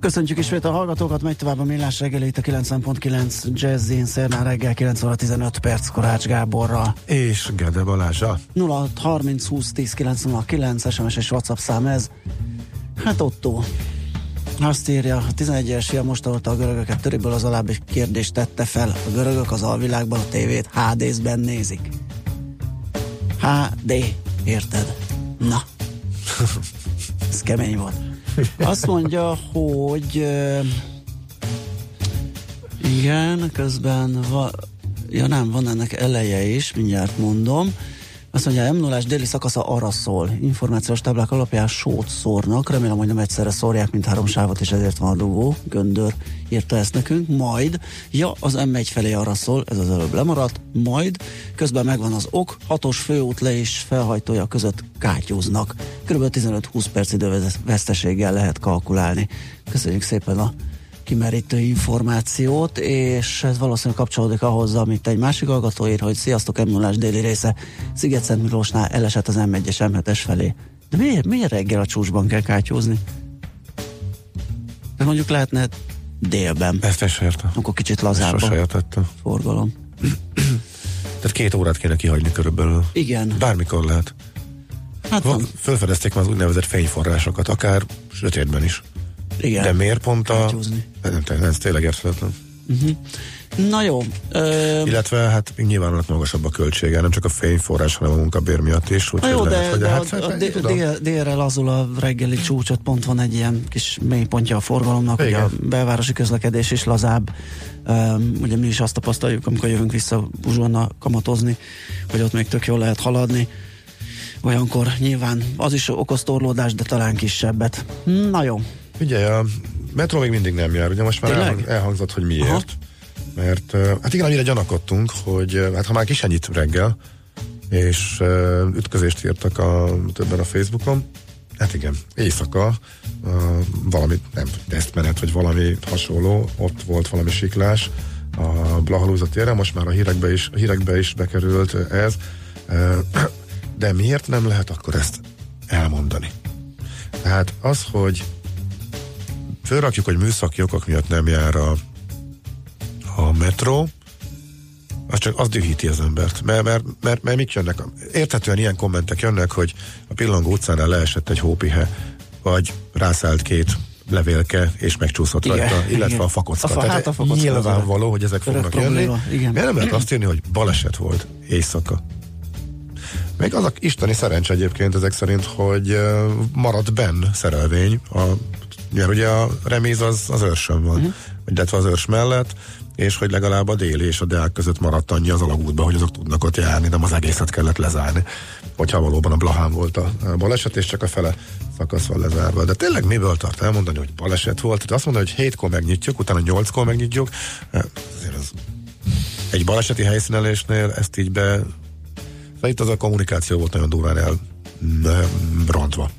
Köszöntjük ismét a hallgatókat, megy tovább a millás reggeli itt a 90.9 Jazzin, Szernán reggel 9 óra 15 perc Korács Gáborra. És Gede Balázsa. 0 30 20 10 909 SMS és WhatsApp szám ez. Hát Otto, azt írja, a 11-es fia most a görögöket töriből az alábbi kérdést tette fel. A görögök az alvilágban a tévét HD-ben nézik. HD, érted? Na. Ez kemény volt. Azt mondja, hogy igen, közben va, ja nem, van ennek eleje is, mindjárt mondom. Azt mondja, m 0 déli szakasza arra szól. Információs táblák alapján sót szórnak. Remélem, hogy nem egyszerre szórják, mint három sávot, és ezért van a dugó. Göndör írta ezt nekünk. Majd, ja, az M1 felé arra szól, ez az előbb lemaradt. Majd, közben megvan az ok, hatos főút le és felhajtója között kátyúznak. Körülbelül 15-20 perc időveszteséggel lehet kalkulálni. Köszönjük szépen a kimerítő információt, és ez valószínűleg kapcsolódik ahhoz, amit egy másik hallgató ír, hogy sziasztok, m déli része Sziget-Szent Miklósnál elesett az M1-es M7-es felé. De miért, miért reggel a csúcsban kell kátyúzni? De mondjuk lehetne délben. Ezt is értem. Akkor kicsit lazább a forgalom. Tehát két órát kéne kihagyni körülbelül. Igen. Bármikor lehet. Hát van. Fölfedezték már az úgynevezett fényforrásokat, akár sötétben is. Igen. De miért pont a... Nem, nem, ez tényleg érthetetlen. Uh-huh. Na jó. Ö... Illetve hát nyilván magasabb a költsége, nem csak a fényforrás, hanem a munkabér miatt is. Na jó, lehet, de, hogy de hát, a, a, a dél, délre lazul a reggeli csúcsot, pont van egy ilyen kis mélypontja a forgalomnak, hogy a belvárosi közlekedés is lazább. Um, ugye mi is azt tapasztaljuk, amikor jövünk vissza Buzsonna kamatozni, hogy ott még tök jól lehet haladni. Olyankor nyilván az is okoz torlódást, de talán kisebbet. Na jó, Ugye, a metró még mindig nem jár, ugye most már elhang, elhangzott, hogy miért. Aha. Mert hát igen, annyira gyanakodtunk, hogy hát ha már kis ennyit reggel, és ütközést írtak a, többen a Facebookon, hát igen, éjszaka uh, valami, nem tesztmenet, vagy valami hasonló, ott volt valami siklás a Blahalúza téren, most már a hírekbe is, a hírekbe is bekerült ez, uh, de miért nem lehet akkor ezt elmondani? Tehát az, hogy fölrakjuk, hogy műszaki okok miatt nem jár a, a metró, az csak az dühíti az embert. Mert, mert, mert, mert mit jönnek? Érthetően ilyen kommentek jönnek, hogy a pillangó utcánál leesett egy hópihe, vagy rászállt két levélke, és megcsúszott igen, rajta, illetve igen. a fakocka. A fa, hát a fakocka nyilvánvaló, hogy ezek fognak probléma. jönni. Igen. Miért nem lehet azt írni, hogy baleset volt éjszaka? Még az a isteni szerencs egyébként ezek szerint, hogy maradt benn szerelvény a mert ugye a reméz az, az őrsön van, uh-huh. illetve az őrs mellett, és hogy legalább a déli és a deák között maradt annyi az alagútban, hogy azok tudnak ott járni, nem az egészet kellett lezárni. Hogyha valóban a Blahán volt a baleset, és csak a fele szakasz van lezárva. De tényleg miből tart elmondani, hogy baleset volt? Tehát azt mondani, hogy hétkor megnyitjuk, utána nyolckor megnyitjuk. Azért az egy baleseti helyszínelésnél ezt így be... Szóval itt az a kommunikáció volt nagyon durván el rontva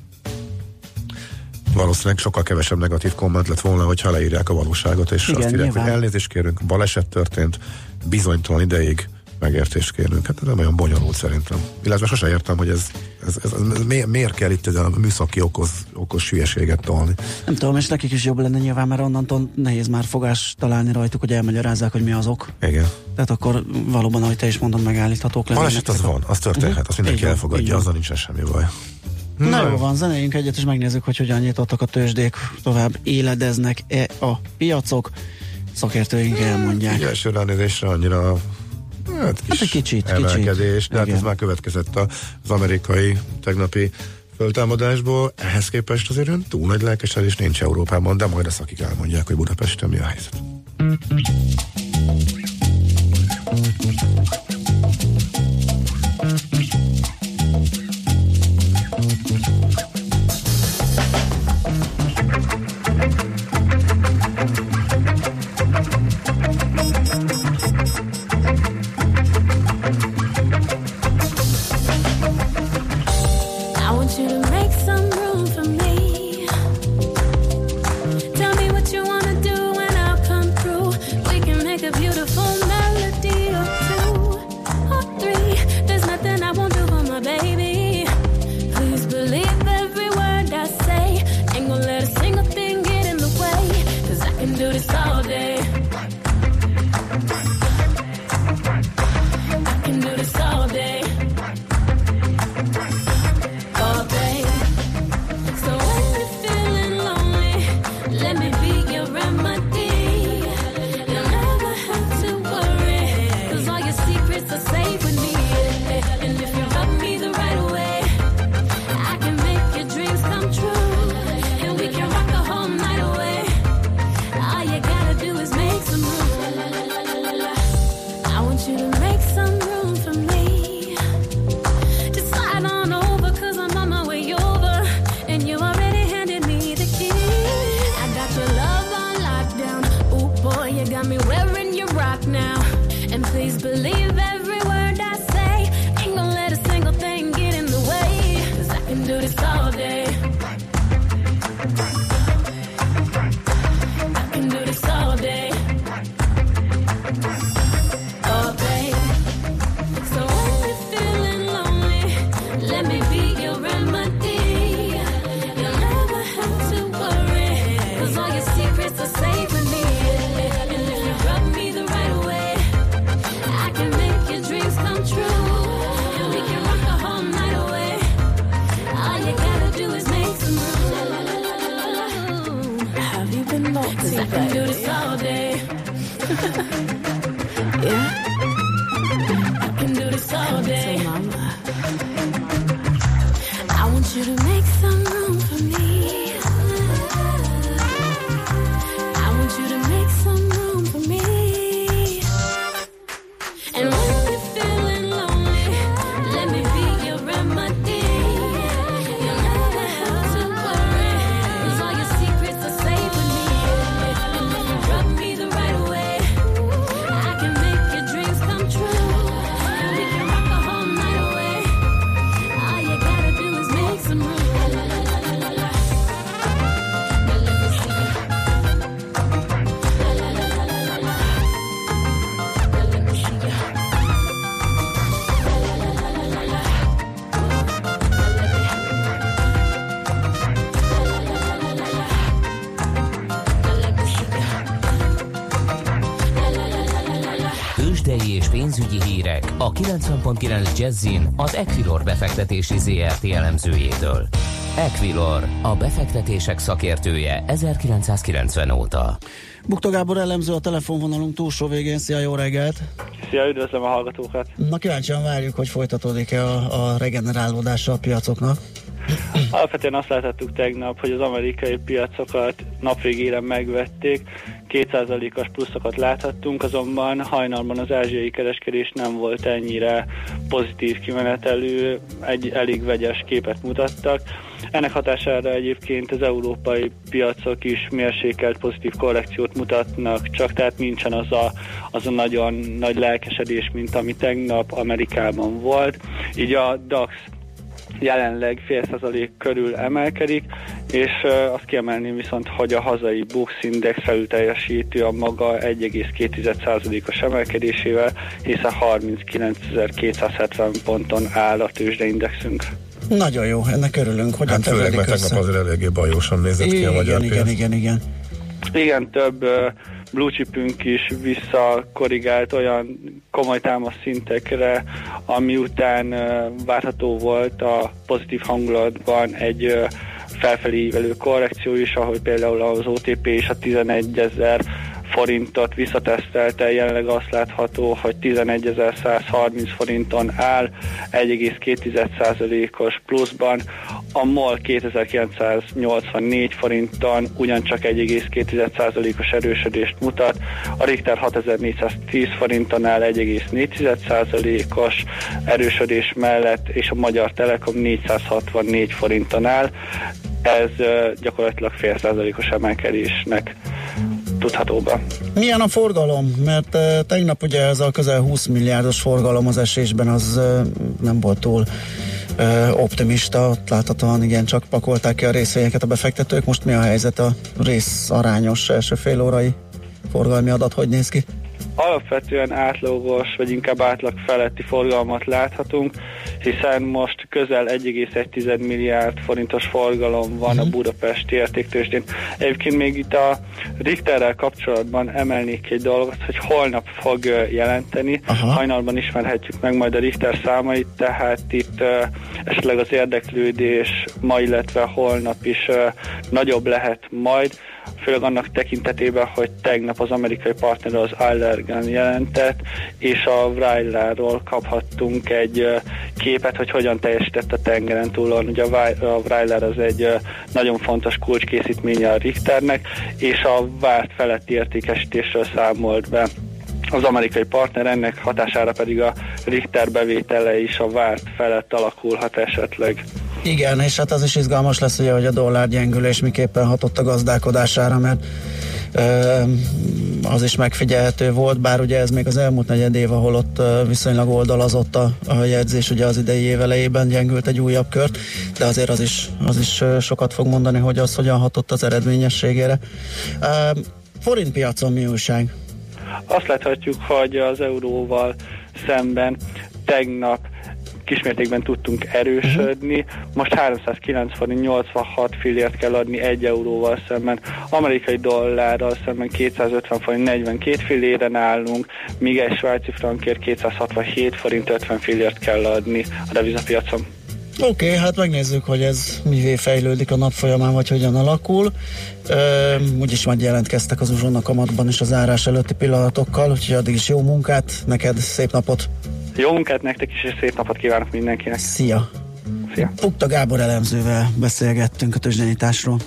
valószínűleg sokkal kevesebb negatív komment lett volna, hogyha leírják a valóságot, és Igen, azt írják, nyilván. hogy elnézést kérünk, baleset történt, bizonytalan ideig megértést kérünk. Hát ez nem olyan bonyolult szerintem. Illetve sose értem, hogy ez, ez, ez, ez miért, miért kell itt a műszaki okoz, okos hülyeséget tolni. Nem tudom, és nekik is jobb lenne nyilván, mert onnantól nehéz már fogás találni rajtuk, hogy elmagyarázzák, hogy mi az ok. Igen. Tehát akkor valóban, ahogy te is mondod, megállíthatók lennének. Baleset az van, az történhet, uh-huh. azt mindenki Igen, elfogadja, azzal nincsen semmi baj. Na jó van, zenéljünk egyet, és megnézzük, hogy hogyan nyitottak a tőzsdék, tovább éledeznek-e a piacok. Szakértőink elmondják. Első ránézésre annyira hát, kis hát egy kicsit, emelkedés, kicsit. de hát ez már következett az amerikai tegnapi föltámadásból. Ehhez képest azért ön túl nagy lelkesedés nincs Európában, de majd a szakik elmondják, hogy Budapesten mi a helyzet. Jazzin az Equilor befektetési ZRT elemzőjétől. Equilor, a befektetések szakértője 1990 óta. Bukta Gábor elemző a telefonvonalunk túlsó végén. Szia, jó reggelt! Szia, üdvözlöm a hallgatókat! Na kíváncsian várjuk, hogy folytatódik-e a, a regenerálódása a piacoknak. Alapvetően azt láthattuk tegnap, hogy az amerikai piacokat napvégére megvették, 2%-as pluszokat láthattunk, azonban hajnalban az ázsiai kereskedés nem volt ennyire pozitív kimenetelő, egy elég vegyes képet mutattak. Ennek hatására egyébként az európai piacok is mérsékelt pozitív korrekciót mutatnak, csak tehát nincsen az a, az a nagyon nagy lelkesedés, mint ami tegnap Amerikában volt. Így a DAX jelenleg fél százalék körül emelkedik, és azt kiemelném viszont, hogy a hazai Bux Index felülteljesíti a maga 1,2%-os emelkedésével, hiszen 39.270 ponton áll a tőzsdeindexünk. Nagyon jó, ennek örülünk. Hogyan Hát főleg, mert tegnap azért eléggé bajosan nézett ki a igen, magyar igen, piac. igen, igen. Igen, több uh, blue chipünk is visszakorrigált olyan komoly támasz szintekre, ami után várható volt a pozitív hangulatban egy felfelé ívelő korrekció is, ahogy például az OTP és a 11 ezer forintot visszatesztelte, jelenleg azt látható, hogy 11.130 forinton áll, 1,2%-os pluszban, a MOL 2984 forinton ugyancsak 1,2%-os erősödést mutat, a Richter 6410 forinton áll 1,4%-os erősödés mellett, és a Magyar Telekom 464 forinton áll. Ez gyakorlatilag fél százalékos emelkedésnek tudható be. Milyen a forgalom? Mert tegnap ugye ez a közel 20 milliárdos forgalom az esésben az nem volt túl optimista, láthatóan igen, csak pakolták ki a részvényeket a befektetők. Most mi a helyzet a rész arányos első fél órai forgalmi adat, hogy néz ki? Alapvetően átlagos, vagy inkább átlag feletti forgalmat láthatunk, hiszen most közel 1,1 milliárd forintos forgalom van a budapesti értéktősdén. Egyébként még itt a Richterrel kapcsolatban emelnék egy dolgot, hogy holnap fog jelenteni. Aha. Hajnalban ismerhetjük meg majd a Richter számait, tehát itt uh, esetleg az érdeklődés ma, illetve holnap is uh, nagyobb lehet majd főleg annak tekintetében, hogy tegnap az amerikai partner az Allergan jelentett, és a Vrajláról kaphattunk egy képet, hogy hogyan teljesített a tengeren túlon. Ugye a Vrajlár az egy nagyon fontos kulcskészítménye a Richternek, és a várt feletti értékesítésről számolt be az amerikai partner, ennek hatására pedig a Richter bevétele is a várt felett alakulhat esetleg. Igen, és hát az is izgalmas lesz ugye, hogy a dollár gyengülés miképpen hatott a gazdálkodására, mert az is megfigyelhető volt, bár ugye ez még az elmúlt negyed év, ahol ott viszonylag oldalazott a, a jegyzés, ugye az idei év elejében gyengült egy újabb kört, de azért az is, az is sokat fog mondani, hogy az hogyan hatott az eredményességére. Forint piacon mi újság? Azt láthatjuk, hogy az euróval szemben tegnap kismértékben tudtunk erősödni. Most 309 forint 86 fillért kell adni 1 euróval szemben. Amerikai dollárral szemben 250 forint 42 filléren állunk, míg egy svájci frankért 267 forint 50 fillért kell adni a devizapiacon. Oké, okay, hát megnézzük, hogy ez mivé fejlődik a nap folyamán, vagy hogyan alakul. Ö, úgyis majd jelentkeztek az uzsonna kamatban is az árás előtti pillanatokkal, úgyhogy addig is jó munkát, neked szép napot! Jó munkát nektek is, és szép napot kívánok mindenkinek! Szia! Szia! Pukta Gábor elemzővel beszélgettünk a tőzsdenyításról.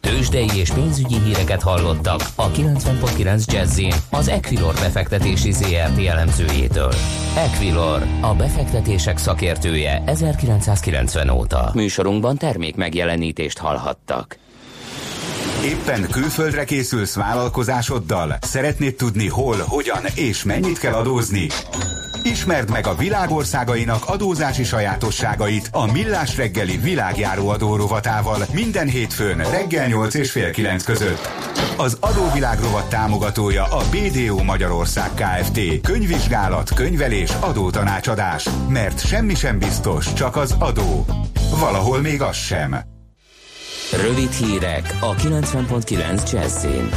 Tőzsdei és pénzügyi híreket hallottak a 90.9 jazz az Equilor befektetési ZRT elemzőjétől. Equilor, a befektetések szakértője 1990 óta. Műsorunkban termék megjelenítést hallhattak. Éppen külföldre készülsz vállalkozásoddal? Szeretnéd tudni hol, hogyan és mennyit kell adózni? Ismerd meg a világországainak adózási sajátosságait a Millás reggeli világjáró adó rovatával minden hétfőn reggel 8 és fél 9 között. Az adóvilág rovat támogatója a BDO Magyarország Kft. Könyvvizsgálat, könyvelés, adótanácsadás. Mert semmi sem biztos, csak az adó. Valahol még az sem. Rövid hírek a 90.9 Jazzin.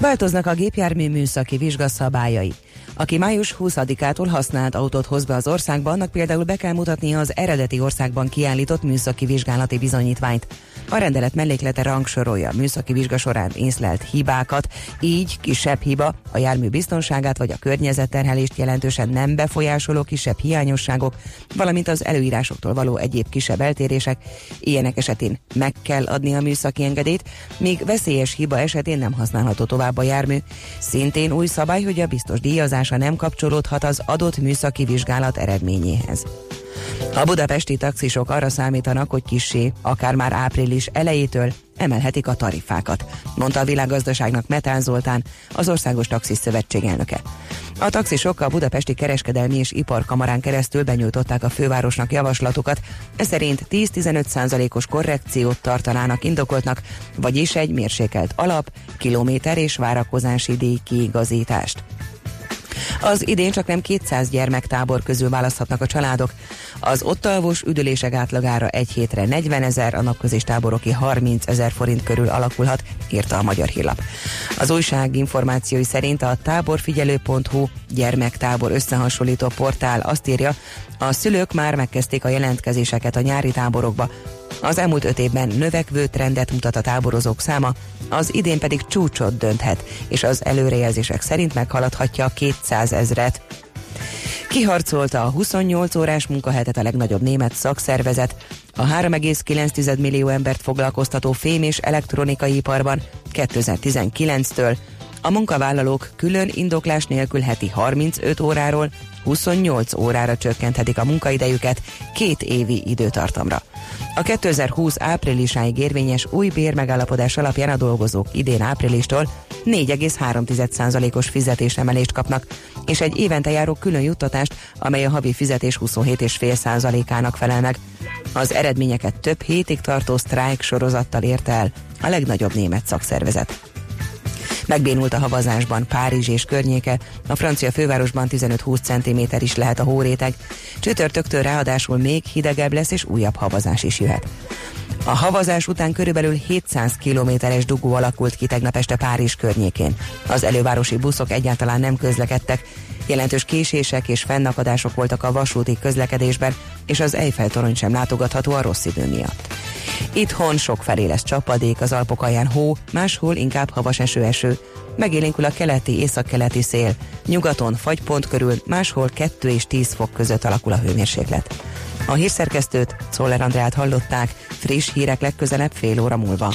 Változnak a gépjármű műszaki vizsgaszabályai. Aki május 20-ától használt autót hoz be az országba, annak például be kell mutatnia az eredeti országban kiállított műszaki vizsgálati bizonyítványt. A rendelet melléklete rangsorolja a műszaki vizsga során észlelt hibákat, így kisebb hiba a jármű biztonságát vagy a környezetterhelést jelentősen nem befolyásoló kisebb hiányosságok, valamint az előírásoktól való egyéb kisebb eltérések. Ilyenek esetén meg kell adni a műszaki engedélyt, míg veszélyes hiba esetén nem használható tovább a jármű. Szintén új szabály, hogy a biztos díjazása nem kapcsolódhat az adott műszaki vizsgálat eredményéhez. A budapesti taxisok arra számítanak, hogy kissé, akár már április elejétől emelhetik a tarifákat, mondta a világgazdaságnak Metán Zoltán, az Országos Taxis Szövetség elnöke. A taxisok a budapesti kereskedelmi és iparkamarán keresztül benyújtották a fővárosnak javaslatukat, ez szerint 10-15 os korrekciót tartanának indokoltnak, vagyis egy mérsékelt alap, kilométer és várakozási díj kiigazítást. Az idén csak nem 200 gyermektábor közül választhatnak a családok. Az ott alvós üdülések átlagára egy hétre 40 ezer, a napközés táboroki 30 ezer forint körül alakulhat, írta a Magyar Hírlap. Az újság információi szerint a táborfigyelő.hu gyermektábor összehasonlító portál azt írja, a szülők már megkezdték a jelentkezéseket a nyári táborokba, az elmúlt öt évben növekvő trendet mutat a táborozók száma, az idén pedig csúcsot dönthet, és az előrejelzések szerint meghaladhatja a 200 ezret. Kiharcolta a 28 órás munkahetet a legnagyobb német szakszervezet. A 3,9 millió embert foglalkoztató fém és elektronikai iparban 2019-től a munkavállalók külön indoklás nélkül heti 35 óráról 28 órára csökkenthetik a munkaidejüket két évi időtartamra. A 2020 áprilisáig érvényes új bérmegállapodás alapján a dolgozók idén áprilistól 4,3%-os fizetésemelést kapnak, és egy évente járó külön juttatást, amely a havi fizetés 27,5%-ának felel meg. Az eredményeket több hétig tartó sztrájk sorozattal érte el a legnagyobb német szakszervezet. Megbénult a havazásban Párizs és környéke, a francia fővárosban 15-20 cm is lehet a hóréteg. Csütörtöktől ráadásul még hidegebb lesz és újabb havazás is jöhet. A havazás után körülbelül 700 kilométeres dugó alakult ki tegnap este Párizs környékén. Az elővárosi buszok egyáltalán nem közlekedtek, jelentős késések és fennakadások voltak a vasúti közlekedésben, és az Eiffel torony sem látogatható a rossz idő miatt. Itthon sok felé lesz csapadék, az Alpok alján hó, máshol inkább havas eső-eső. Megélénkül a keleti, északkeleti szél. Nyugaton fagypont körül, máshol 2 és 10 fok között alakul a hőmérséklet. A hírszerkesztőt, Szoller Andrát hallották, friss hírek legközelebb fél óra múlva.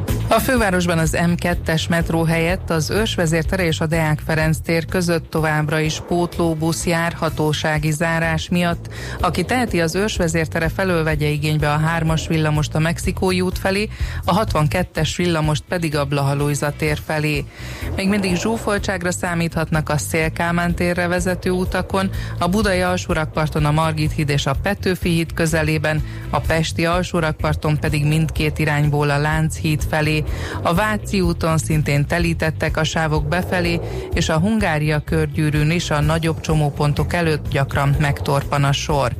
A fővárosban az M2-es metró helyett az Ősvezértere és a Deák Ferenc tér között továbbra is pótlóbusz jár hatósági zárás miatt. Aki teheti az Ősvezértere felől vegye igénybe a 3-as villamost a Mexikói út felé, a 62-es villamost pedig a Blahalújza tér felé. Még mindig zsúfoltságra számíthatnak a Szélkámán térre vezető utakon, a Budai alsórakparton a Margit híd és a Petőfi híd közelében, a Pesti alsórakparton pedig mindkét irányból a Lánchíd felé, a Váci úton szintén telítettek a sávok befelé, és a Hungária körgyűrűn is a nagyobb csomópontok előtt gyakran megtorpan a sor.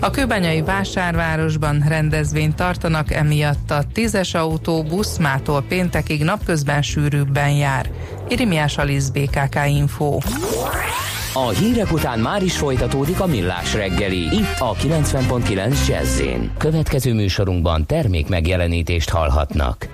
A kőbányai vásárvárosban rendezvényt tartanak, emiatt a tízes autóbusz mától péntekig napközben sűrűbben jár. Irimiás Alisz BKK Info. A hírek után már is folytatódik a millás reggeli. Itt a 90.9 jazz Következő műsorunkban termék megjelenítést hallhatnak.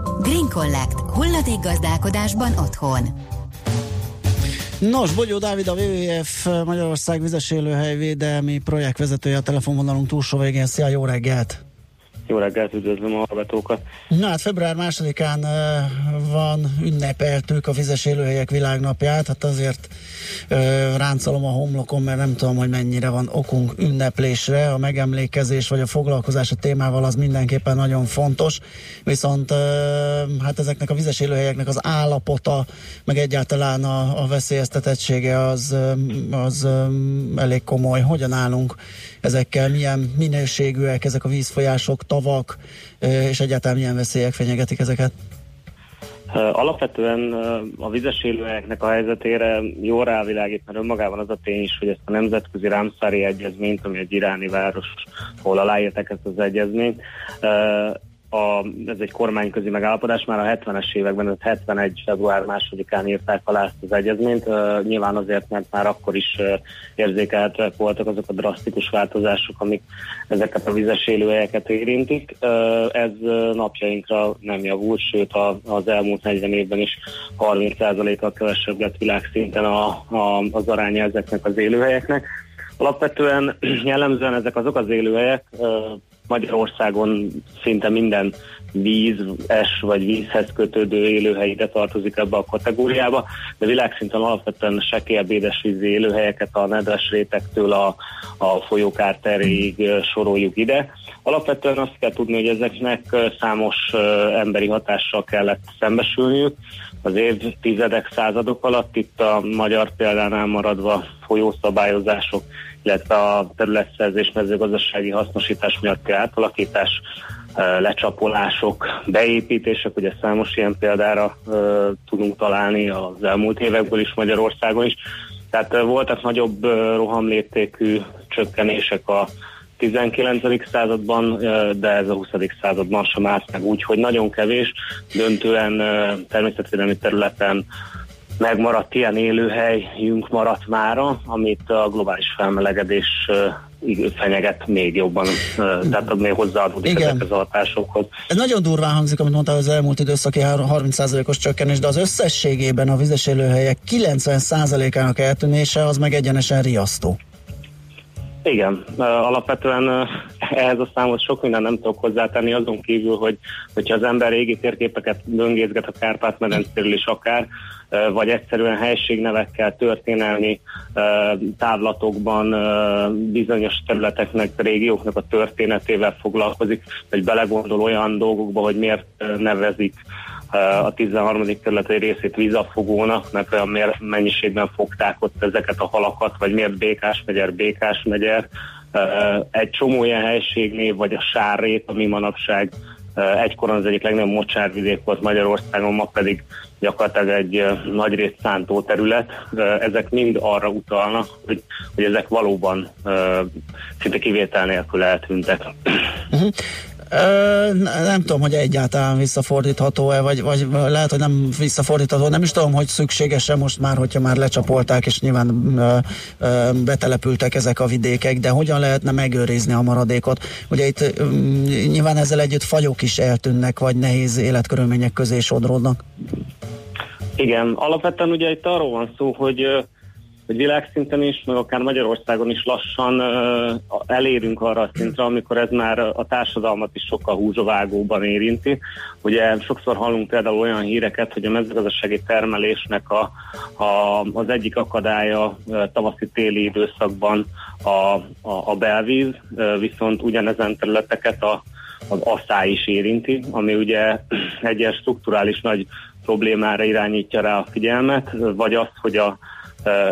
Green Collect. Hulladék gazdálkodásban otthon. Nos, Bogyó Dávid, a WWF Magyarország vizes élőhely védelmi projektvezetője a telefonvonalunk túlsó végén. Szia, jó reggelt! Jó reggelt, üdvözlöm a hallgatókat. Na hát február másodikán van, ünnepeltük a vizes élőhelyek világnapját, hát azért ráncolom a homlokon, mert nem tudom, hogy mennyire van okunk ünneplésre, a megemlékezés vagy a foglalkozás a témával az mindenképpen nagyon fontos, viszont hát ezeknek a vizes élőhelyeknek az állapota, meg egyáltalán a, a veszélyeztetettsége az, az elég komoly. Hogyan állunk ezekkel, milyen minőségűek ezek a vízfolyások, tavak, és egyáltalán milyen veszélyek fenyegetik ezeket? Alapvetően a vizes élőhelyeknek a helyzetére jól rávilágít, mert önmagában az a tény is, hogy ezt a nemzetközi Rámszári egyezményt, ami egy iráni város, hol aláírták ezt az egyezményt, a, ez egy kormányközi megállapodás, már a 70-es években, ez 71. február másodikán írták alá ezt az egyezményt, nyilván azért, mert már akkor is uh, érzékelhetőek voltak azok a drasztikus változások, amik ezeket a vizes élőhelyeket érintik. Uh, ez napjainkra nem javult, sőt a, az elmúlt 40 évben is 30%-kal kevesebb lett világszinten a, a, az aránya ezeknek az élőhelyeknek. Alapvetően jellemzően ezek azok az élőhelyek, Magyarországon szinte minden víz, es vagy vízhez kötődő élőhely ide tartozik ebbe a kategóriába, de világszinten alapvetően sekélyebb édesvízi élőhelyeket a nedves rétektől a, a folyókárteréig soroljuk ide. Alapvetően azt kell tudni, hogy ezeknek számos emberi hatással kellett szembesülniük. Az évtizedek, századok alatt itt a magyar példánál maradva folyószabályozások, illetve a területszerzés mezőgazdasági hasznosítás miatti átalakítás, lecsapolások, beépítések, ugye számos ilyen példára tudunk találni az elmúlt évekből is Magyarországon is. Tehát voltak nagyobb rohamléptékű csökkenések a 19. században, de ez a 20. században sem állt meg úgy, hogy nagyon kevés, döntően természetvédelmi területen megmaradt ilyen élőhelyünk maradt mára, amit a globális felmelegedés fenyeget még jobban, tehát még hozzáadódik Igen. ezekhez a hatásokhoz. Ez nagyon durván hangzik, amit mondtál, az elmúlt időszaki 30%-os csökkenés, de az összességében a vizes élőhelyek 90%-ának eltűnése az meg egyenesen riasztó. Igen, alapvetően ehhez a számot sok minden nem tudok hozzátenni, azon kívül, hogy hogyha az ember régi térképeket döngészget a Kárpát-medencéről is akár, vagy egyszerűen helységnevekkel, történelmi távlatokban bizonyos területeknek, régióknak a történetével foglalkozik, vagy belegondol olyan dolgokba, hogy miért nevezik a 13. terület egy részét vízafogónak, mert olyan mennyiségben fogták ott ezeket a halakat, vagy miért Békás megyer, Békás megyer. Egy csomó ilyen helységnév, vagy a sárrét, ami manapság egykoron az egyik legnagyobb mocsárvidék volt Magyarországon, ma pedig gyakorlatilag egy nagy részt szántó terület. Ezek mind arra utalnak, hogy, hogy ezek valóban szinte kivétel nélkül eltűntek. Nem tudom, hogy egyáltalán visszafordítható-e, vagy, vagy lehet, hogy nem visszafordítható. Nem is tudom, hogy szükséges-e most már, hogyha már lecsapolták, és nyilván ö, ö, betelepültek ezek a vidékek, de hogyan lehetne megőrizni a maradékot? Ugye itt ö, nyilván ezzel együtt fagyok is eltűnnek, vagy nehéz életkörülmények közé sodródnak. Igen, alapvetően ugye itt arról van szó, hogy hogy világszinten is, meg akár Magyarországon is lassan uh, elérünk arra a szintre, amikor ez már a társadalmat is sokkal húzsovágóban érinti. Ugye sokszor hallunk például olyan híreket, hogy a mezőgazdasági termelésnek a, a, az egyik akadálya uh, tavaszi-téli időszakban a, a, a belvíz, viszont ugyanezen területeket a, az asszály is érinti, ami ugye egy ilyen strukturális nagy problémára irányítja rá a figyelmet, vagy az, hogy a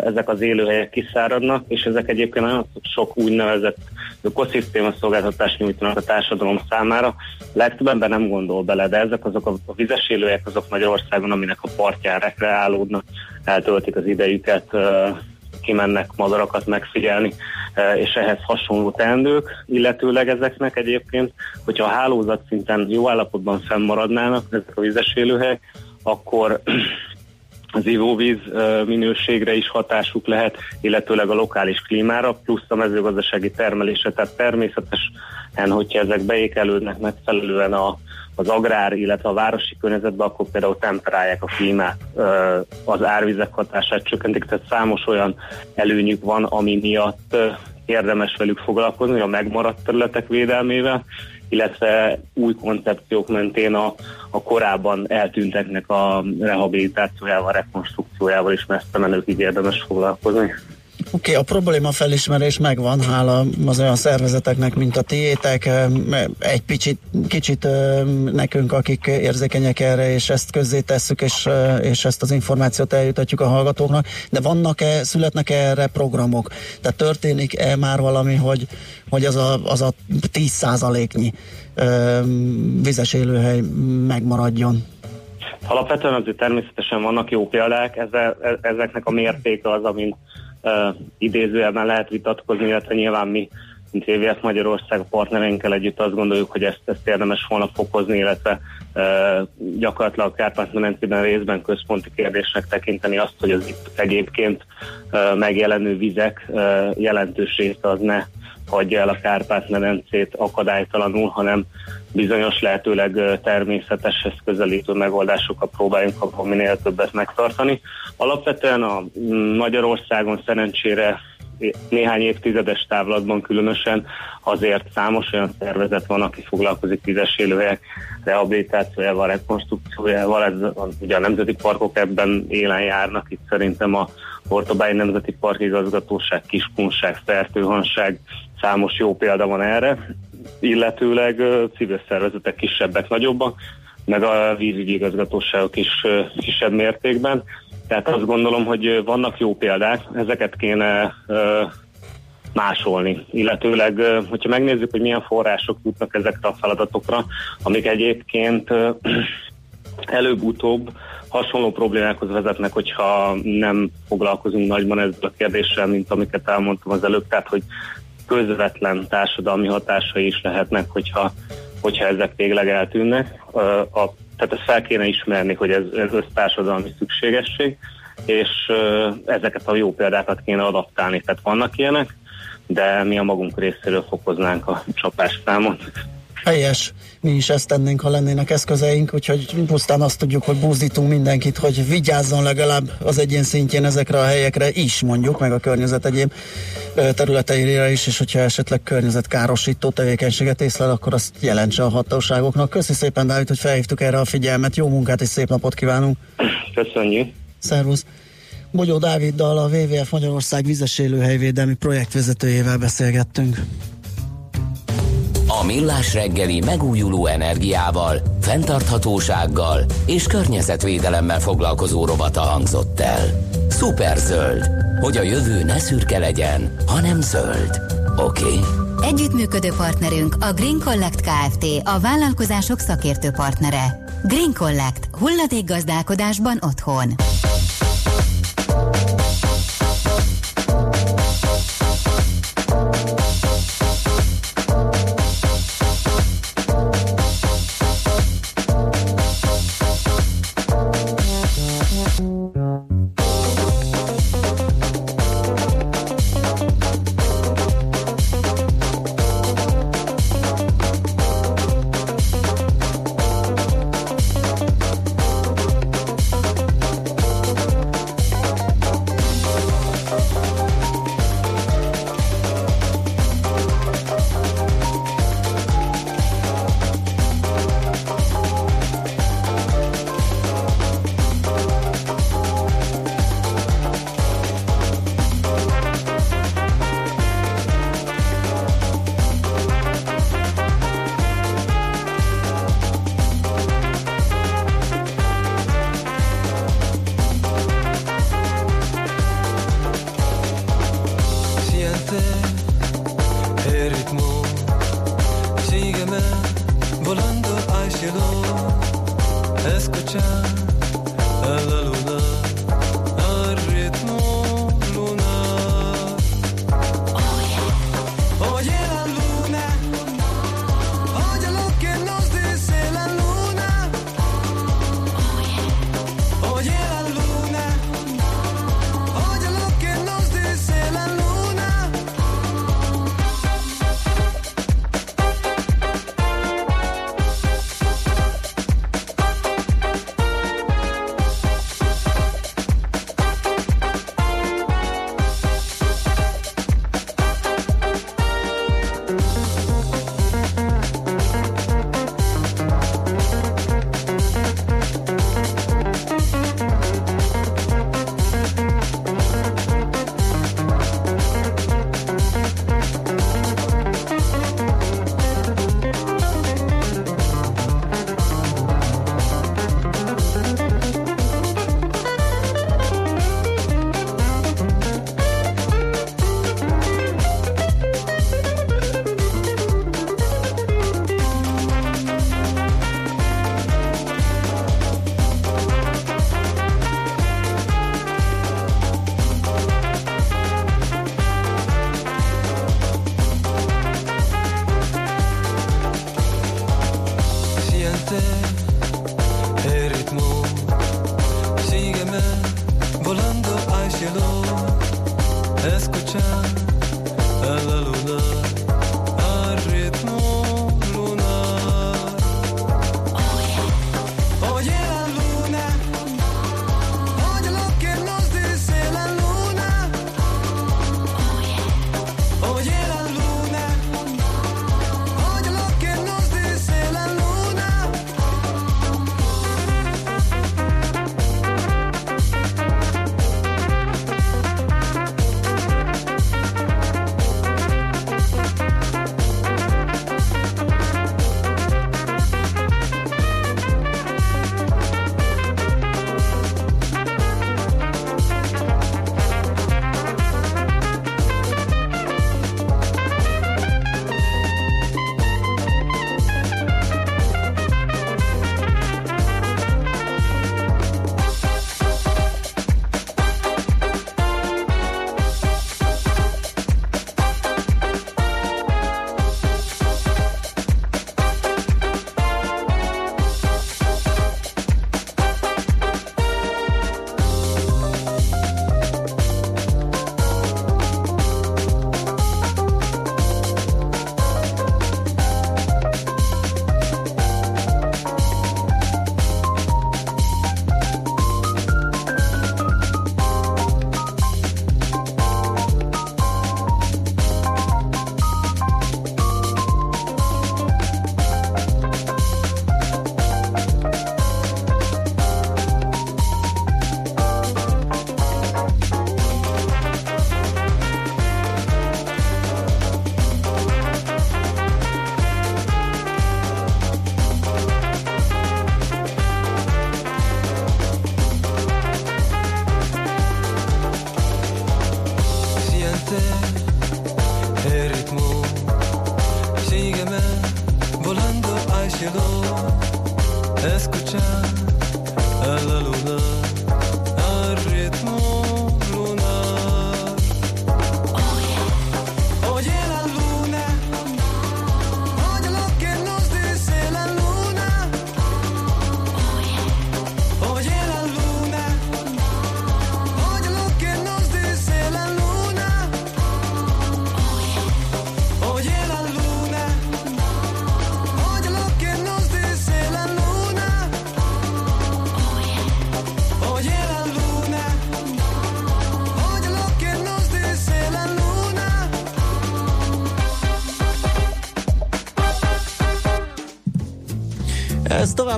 ezek az élőhelyek kiszáradnak, és ezek egyébként nagyon sok úgynevezett ökoszisztéma szolgáltatást nyújtanak a társadalom számára. Legtöbb ember nem gondol bele, de ezek azok a, a vizes élőhelyek azok Magyarországon, aminek a partján rekreálódnak, eltöltik az idejüket, kimennek madarakat megfigyelni, és ehhez hasonló teendők, illetőleg ezeknek egyébként, hogyha a hálózat szinten jó állapotban fennmaradnának ezek a vizes élőhelyek, akkor az ivóvíz minőségre is hatásuk lehet, illetőleg a lokális klímára, plusz a mezőgazdasági termelésre, tehát természetesen, hogyha ezek beékelődnek megfelelően a, az agrár, illetve a városi környezetben, akkor például temperálják a klímát, az árvizek hatását csökkentik, tehát számos olyan előnyük van, ami miatt érdemes velük foglalkozni, a megmaradt területek védelmével, illetve új koncepciók mentén a, a korábban eltűnteknek a rehabilitációjával, rekonstrukciójával is messze menőkig érdemes foglalkozni. Oké, okay, a probléma felismerés megvan, hála az olyan szervezeteknek, mint a tiétek, egy picit, kicsit nekünk, akik érzékenyek erre, és ezt közzé tesszük, és, és ezt az információt eljutatjuk a hallgatóknak, de vannak-e, születnek -e erre programok? Tehát történik-e már valami, hogy, hogy az a, az a 10 százaléknyi vizes élőhely megmaradjon? Alapvetően azért természetesen vannak jó példák, ezzel, e, ezeknek a mértéke az, amint uh, idézőjelben lehet vitatkozni, illetve nyilván mi, mint VVS Magyarország a partnereinkkel együtt azt gondoljuk, hogy ezt, ezt érdemes volna fokozni, illetve uh, gyakorlatilag Kárpát-medencében részben központi kérdésnek tekinteni azt, hogy az itt egyébként uh, megjelenő vizek uh, jelentős része az ne hagyja el a Kárpát-medencét akadálytalanul, hanem bizonyos lehetőleg természeteshez közelítő megoldásokat próbáljunk abban minél többet megtartani. Alapvetően a Magyarországon szerencsére néhány évtizedes távlatban különösen azért számos olyan szervezet van, aki foglalkozik vizes élőhelyek rehabilitációjával, rekonstrukciójával, ez, ugye a nemzeti parkok ebben élen járnak, itt szerintem a Portobály Nemzeti Park igazgatóság, Kiskunság, Fertőhanság, számos jó példa van erre, illetőleg civil szervezetek kisebbek, nagyobbak, meg a vízügyi igazgatóságok is kisebb mértékben. Tehát azt gondolom, hogy vannak jó példák, ezeket kéne másolni. Illetőleg, hogyha megnézzük, hogy milyen források jutnak ezekre a feladatokra, amik egyébként előbb-utóbb hasonló problémákhoz vezetnek, hogyha nem foglalkozunk nagyban ezzel a kérdéssel, mint amiket elmondtam az előbb, tehát hogy közvetlen társadalmi hatásai is lehetnek, hogyha, hogyha ezek végleg eltűnnek. A, a, tehát ezt fel kéne ismerni, hogy ez, ez össztársadalmi szükségesség, és ezeket a jó példákat kéne adaptálni. Tehát vannak ilyenek, de mi a magunk részéről fokoznánk a csapás számot. Helyes. Mi is ezt tennénk, ha lennének eszközeink, úgyhogy pusztán azt tudjuk, hogy buzdítunk mindenkit, hogy vigyázzon legalább az egyén szintjén ezekre a helyekre is, mondjuk, meg a környezet egyéb területeire is, és hogyha esetleg környezetkárosító tevékenységet észlel, akkor azt jelentse a hatóságoknak. Köszi szépen, Dávid, hogy felhívtuk erre a figyelmet. Jó munkát és szép napot kívánunk! Köszönjük! Szervusz! Bogyó Dáviddal, a WWF Magyarország vizes élőhelyvédelmi projektvezetőjével beszélgettünk. A Millás reggeli megújuló energiával, fenntarthatósággal és környezetvédelemmel foglalkozó rovata hangzott el. Superzöld, hogy a jövő ne szürke legyen, hanem zöld. Oké? Okay? Együttműködő partnerünk a Green Collect Kft. a vállalkozások szakértő partnere. Green Collect. Hulladékgazdálkodásban otthon.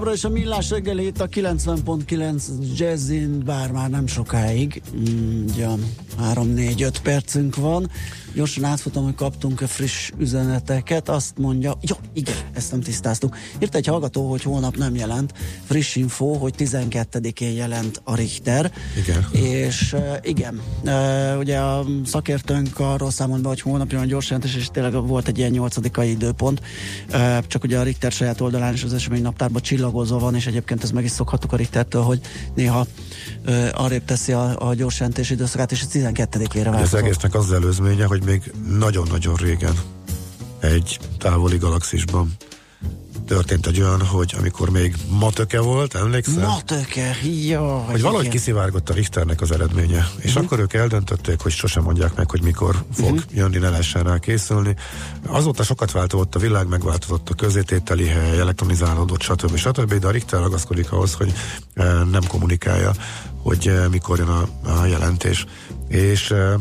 Továbbra is a millás reggeli itt a 90.9 Jazzin, bár már nem sokáig, mm, ugye 3-4-5 percünk van. Gyorsan átfutom, hogy kaptunk-e friss üzeneteket. Azt mondja, jó, igen, ezt nem tisztáztuk. Írt egy hallgató, hogy holnap nem jelent. Friss info, hogy 12-én jelent a Richter. Igen. És uh, igen, uh, ugye a szakértőnk arról számolt be, hogy holnap jön a gyors jelentés, és tényleg volt egy ilyen nyolcadikai időpont. Uh, csak ugye a Richter saját oldalán is az esemény naptárban csillagozva van, és egyébként ez meg is szokhattuk a Richtertől, hogy néha uh, arrébb teszi a, a gyors jelentés időszakát, és a 12-ére Ez változott. egésznek az előzménye, hogy még nagyon-nagyon régen egy távoli galaxisban történt egy olyan, hogy amikor még matöke volt, emlékszel? Na töke, jó. hogy valahogy kiszivárgott a Richternek az eredménye, és Mhm. akkor ők eldöntötték, hogy sosem mondják meg, hogy mikor fog Mhm. jönni, ne lehessen rá készülni. Azóta sokat változott a világ, megváltozott a közétételi hely, elektronizálódott, stb. stb. De a Richter ragaszkodik ahhoz, hogy eh, nem kommunikálja, hogy eh, mikor jön a, a jelentés. És eh,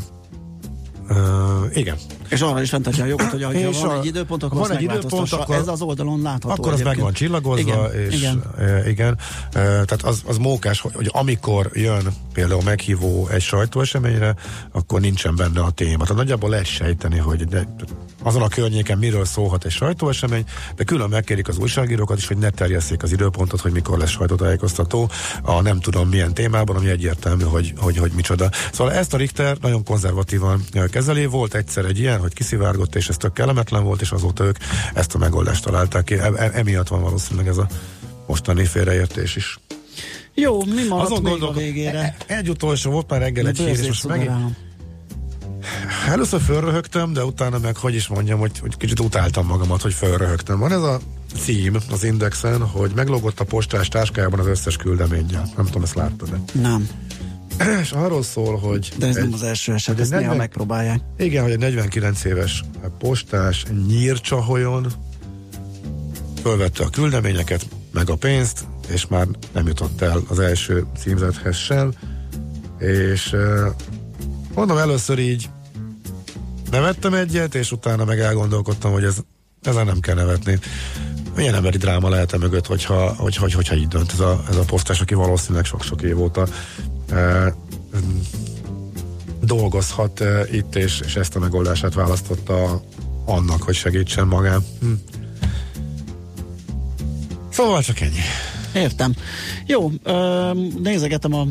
igen, És arra is fenntartja a jogot, hogy ha És van a- egy időpont, akkor van egy időpont, akkor- Ez az oldalon látható. Akkor az meg van csillagozva, igen, és igen. igen, igen e, tehát az, az mókás, hogy, amikor jön például meghívó egy sajtóeseményre, akkor nincsen benne a téma. Tehát nagyjából lehet sejteni, hogy de, azon a környéken miről szólhat egy sajtóesemény, de külön megkérik az újságírókat is, hogy ne terjesszék az időpontot, hogy mikor lesz sajtótájékoztató, a nem tudom milyen témában, ami egyértelmű, hogy, hogy, hogy micsoda. Szóval ezt a Richter nagyon konzervatívan kezeli. Volt egyszer egy ilyen, hogy kiszivárgott, és ez tök kellemetlen volt, és azóta ők ezt a megoldást találták ki. E- e- emiatt van valószínűleg ez a mostani félreértés is. Jó, mi maradt Azon még a gondolkodom- végére? Egy utolsó volt már reggel egy hír, és most megint, Először fölröhögtem, de utána meg, hogy is mondjam, hogy, hogy kicsit utáltam magamat, hogy fölröhögtem. Van ez a cím az Indexen, hogy meglogott a postás táskájában az összes küldeménnyel. Nem tudom, ezt láttad -e. Nem. és arról szól, hogy... De ez egy, nem az első eset, hogy ezt egy néha 40 megpróbálják. Igen, hogy egy 49 éves postás nyírcsaholyon fölvette a küldeményeket, meg a pénzt, és már nem jutott el az első címzethez sem, és mondom először így nevettem egyet, és utána meg elgondolkodtam, hogy ez, ezen nem kell nevetni. Milyen emberi dráma lehet e mögött, hogyha, hogyha, hogyha, hogyha így dönt ez a, ez a posztás, aki valószínűleg sok-sok év óta dolgozhat itt, és, és ezt a megoldását választotta annak, hogy segítsen magán. Hm. Szóval csak ennyi. Értem. Jó, ö, nézegetem a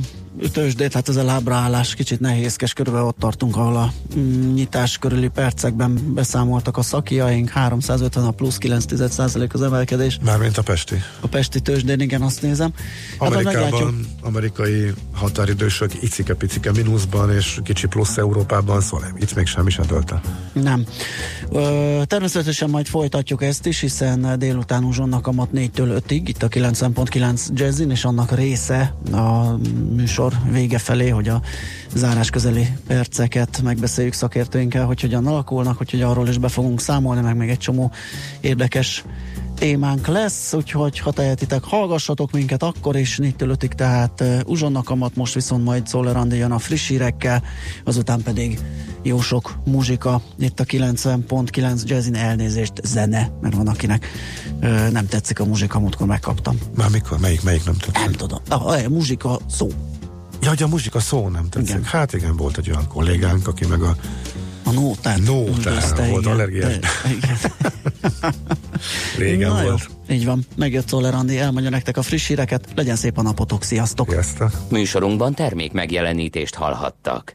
tőzsdét, hát ez a lábraállás kicsit nehézkes, körülbelül ott tartunk, ahol a mm, nyitás körüli percekben beszámoltak a szakiaink, 350 a plusz 9 az emelkedés. Mármint a Pesti. A Pesti tőzsdén, igen, azt nézem. Hát. Amerikában, amerikai határidősök icike-picike mínuszban, és kicsi plusz Európában, szóval nem, itt még semmi sem dölt el. Nem. Ö, természetesen majd folytatjuk ezt is, hiszen délután uzsonnak a mat 4-től 5-ig, itt a 90.9 Jazzin, és annak része a műsor vége felé, hogy a zárás közeli perceket megbeszéljük szakértőinkkel, hogy hogyan alakulnak, hogy arról is be fogunk számolni, meg még egy csomó érdekes témánk lesz, úgyhogy ha tehetitek, hallgassatok minket akkor is 4-től 5-ig, tehát uh, uzsonnak amat, most viszont majd Szoller Andi jön a friss hírekkel, azután pedig jó sok muzsika, itt a 90.9 Jazzin elnézést, zene, mert van akinek uh, nem tetszik a muzsika, múltkor megkaptam. Már mikor? Melyik, melyik nem tetszik? Nem tudom. A, a muzsika szó. Ja, hogy a muzsika szó nem tetszik. Igen. Hát igen, volt egy olyan kollégánk, aki meg a A nótát. üldözte, volt allergiás. Igen. Régen Na jó, volt. így van. Megjött Szoller Andi, elmondja nektek a friss híreket. Legyen szép a napotok, sziasztok! Sziasztok. Műsorunkban termék megjelenítést hallhattak.